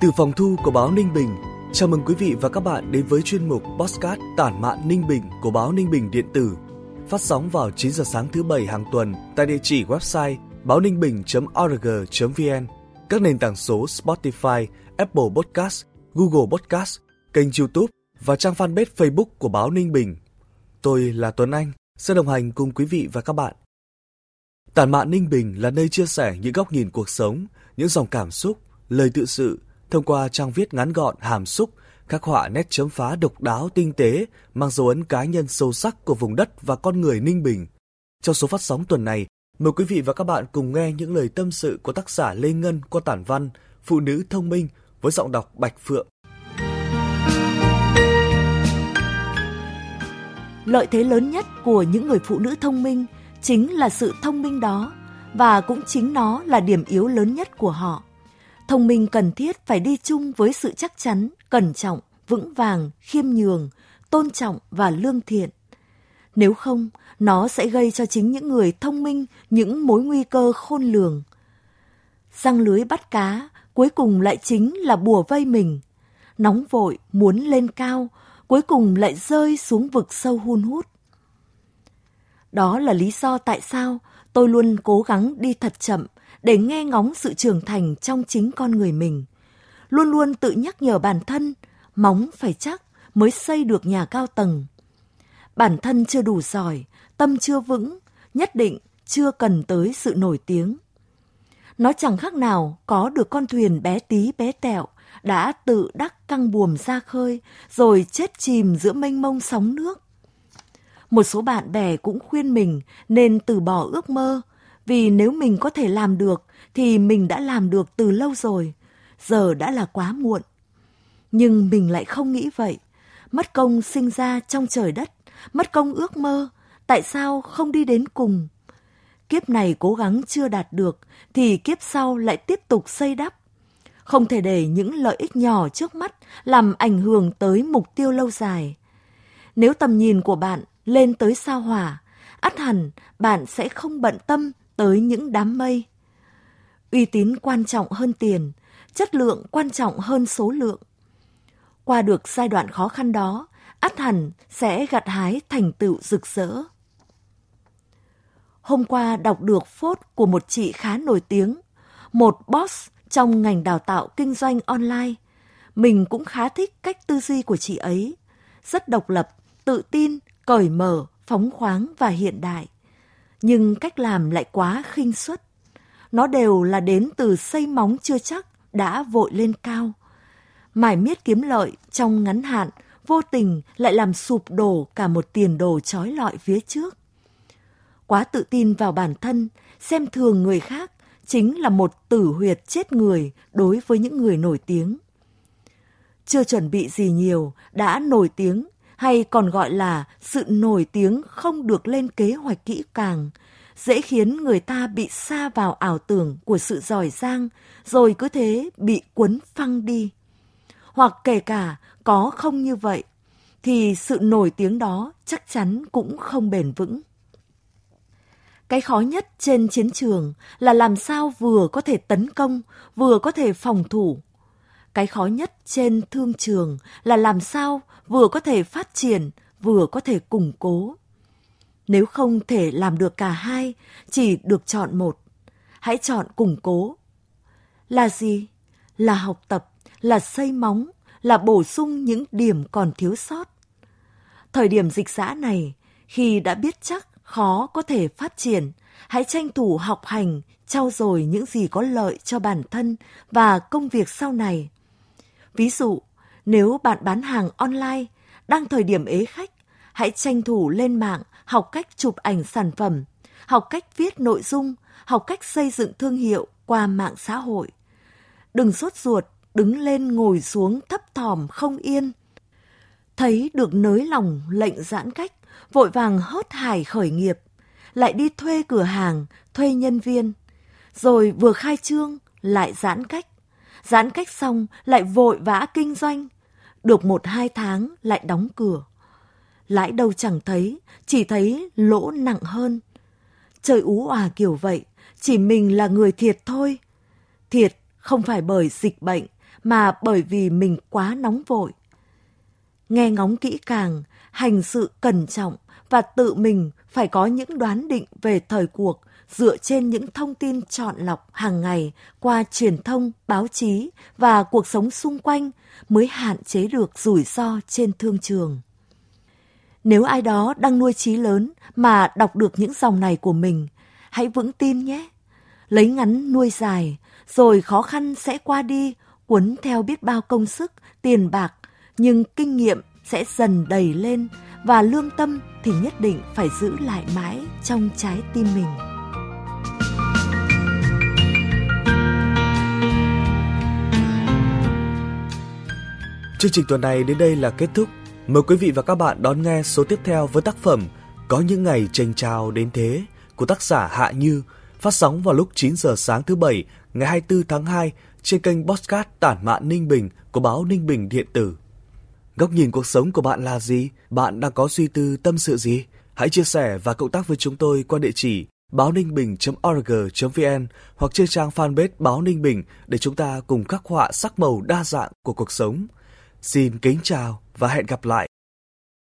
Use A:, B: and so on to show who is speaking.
A: Từ phòng thu của báo Ninh Bình, chào mừng quý vị và các bạn đến với chuyên mục Postcard Tản mạn Ninh Bình của báo Ninh Bình điện tử. Phát sóng vào 9 giờ sáng thứ bảy hàng tuần tại địa chỉ website báo ninh bình.org.vn, các nền tảng số Spotify, Apple Podcast, Google Podcast, kênh YouTube và trang fanpage Facebook của báo Ninh Bình. Tôi là Tuấn Anh, sẽ đồng hành cùng quý vị và các bạn. Tản mạn Ninh Bình là nơi chia sẻ những góc nhìn cuộc sống, những dòng cảm xúc, lời tự sự thông qua trang viết ngắn gọn hàm xúc, khắc họa nét chấm phá độc đáo tinh tế, mang dấu ấn cá nhân sâu sắc của vùng đất và con người Ninh Bình. Trong số phát sóng tuần này, mời quý vị và các bạn cùng nghe những lời tâm sự của tác giả Lê Ngân qua tản văn Phụ nữ thông minh với giọng đọc Bạch Phượng.
B: Lợi thế lớn nhất của những người phụ nữ thông minh chính là sự thông minh đó và cũng chính nó là điểm yếu lớn nhất của họ thông minh cần thiết phải đi chung với sự chắc chắn, cẩn trọng, vững vàng, khiêm nhường, tôn trọng và lương thiện. Nếu không, nó sẽ gây cho chính những người thông minh những mối nguy cơ khôn lường. Răng lưới bắt cá, cuối cùng lại chính là bùa vây mình. Nóng vội, muốn lên cao, cuối cùng lại rơi xuống vực sâu hun hút. Đó là lý do tại sao tôi luôn cố gắng đi thật chậm để nghe ngóng sự trưởng thành trong chính con người mình. Luôn luôn tự nhắc nhở bản thân, móng phải chắc mới xây được nhà cao tầng. Bản thân chưa đủ giỏi, tâm chưa vững, nhất định chưa cần tới sự nổi tiếng. Nó chẳng khác nào có được con thuyền bé tí bé tẹo đã tự đắc căng buồm ra khơi rồi chết chìm giữa mênh mông sóng nước. Một số bạn bè cũng khuyên mình nên từ bỏ ước mơ, vì nếu mình có thể làm được thì mình đã làm được từ lâu rồi, giờ đã là quá muộn. Nhưng mình lại không nghĩ vậy. Mất công sinh ra trong trời đất, mất công ước mơ, tại sao không đi đến cùng? Kiếp này cố gắng chưa đạt được thì kiếp sau lại tiếp tục xây đắp. Không thể để những lợi ích nhỏ trước mắt làm ảnh hưởng tới mục tiêu lâu dài. Nếu tầm nhìn của bạn lên tới sao hỏa, ắt hẳn bạn sẽ không bận tâm tới những đám mây. Uy tín quan trọng hơn tiền, chất lượng quan trọng hơn số lượng. Qua được giai đoạn khó khăn đó, ắt hẳn sẽ gặt hái thành tựu rực rỡ. Hôm qua đọc được phốt của một chị khá nổi tiếng, một boss trong ngành đào tạo kinh doanh online. Mình cũng khá thích cách tư duy của chị ấy, rất độc lập, tự tin, cởi mở, phóng khoáng và hiện đại nhưng cách làm lại quá khinh suất. Nó đều là đến từ xây móng chưa chắc đã vội lên cao. Mải miết kiếm lợi trong ngắn hạn, vô tình lại làm sụp đổ cả một tiền đồ trói lọi phía trước. Quá tự tin vào bản thân, xem thường người khác chính là một tử huyệt chết người đối với những người nổi tiếng. Chưa chuẩn bị gì nhiều, đã nổi tiếng hay còn gọi là sự nổi tiếng không được lên kế hoạch kỹ càng, dễ khiến người ta bị xa vào ảo tưởng của sự giỏi giang, rồi cứ thế bị cuốn phăng đi. Hoặc kể cả có không như vậy, thì sự nổi tiếng đó chắc chắn cũng không bền vững. Cái khó nhất trên chiến trường là làm sao vừa có thể tấn công, vừa có thể phòng thủ, cái khó nhất trên thương trường là làm sao vừa có thể phát triển, vừa có thể củng cố. Nếu không thể làm được cả hai, chỉ được chọn một. Hãy chọn củng cố. Là gì? Là học tập, là xây móng, là bổ sung những điểm còn thiếu sót. Thời điểm dịch giã này, khi đã biết chắc khó có thể phát triển, hãy tranh thủ học hành, trau dồi những gì có lợi cho bản thân và công việc sau này. Ví dụ, nếu bạn bán hàng online, đang thời điểm ế khách, hãy tranh thủ lên mạng học cách chụp ảnh sản phẩm, học cách viết nội dung, học cách xây dựng thương hiệu qua mạng xã hội. Đừng sốt ruột đứng lên ngồi xuống thấp thỏm không yên. Thấy được nới lòng lệnh giãn cách, vội vàng hớt hải khởi nghiệp, lại đi thuê cửa hàng, thuê nhân viên. Rồi vừa khai trương, lại giãn cách. Giãn cách xong lại vội vã kinh doanh. Được một hai tháng lại đóng cửa. Lãi đâu chẳng thấy, chỉ thấy lỗ nặng hơn. Trời ú òa kiểu vậy, chỉ mình là người thiệt thôi. Thiệt không phải bởi dịch bệnh, mà bởi vì mình quá nóng vội. Nghe ngóng kỹ càng, hành sự cẩn trọng và tự mình phải có những đoán định về thời cuộc dựa trên những thông tin chọn lọc hàng ngày qua truyền thông, báo chí và cuộc sống xung quanh mới hạn chế được rủi ro trên thương trường. Nếu ai đó đang nuôi trí lớn mà đọc được những dòng này của mình, hãy vững tin nhé. Lấy ngắn nuôi dài, rồi khó khăn sẽ qua đi, cuốn theo biết bao công sức, tiền bạc, nhưng kinh nghiệm sẽ dần đầy lên và lương tâm thì nhất định phải giữ lại mãi trong trái tim mình.
A: Chương trình tuần này đến đây là kết thúc. Mời quý vị và các bạn đón nghe số tiếp theo với tác phẩm Có những ngày tranh trao đến thế của tác giả Hạ Như, phát sóng vào lúc 9 giờ sáng thứ Bảy ngày 24 tháng 2 trên kênh Postcard Tản mạn Ninh Bình của báo Ninh Bình Điện tử. Góc nhìn cuộc sống của bạn là gì? Bạn đang có suy tư tâm sự gì? Hãy chia sẻ và cộng tác với chúng tôi qua địa chỉ báo ninh bình.org.vn hoặc trên trang fanpage báo Ninh Bình để chúng ta cùng khắc họa sắc màu đa dạng của cuộc sống. Xin kính chào và hẹn gặp lại.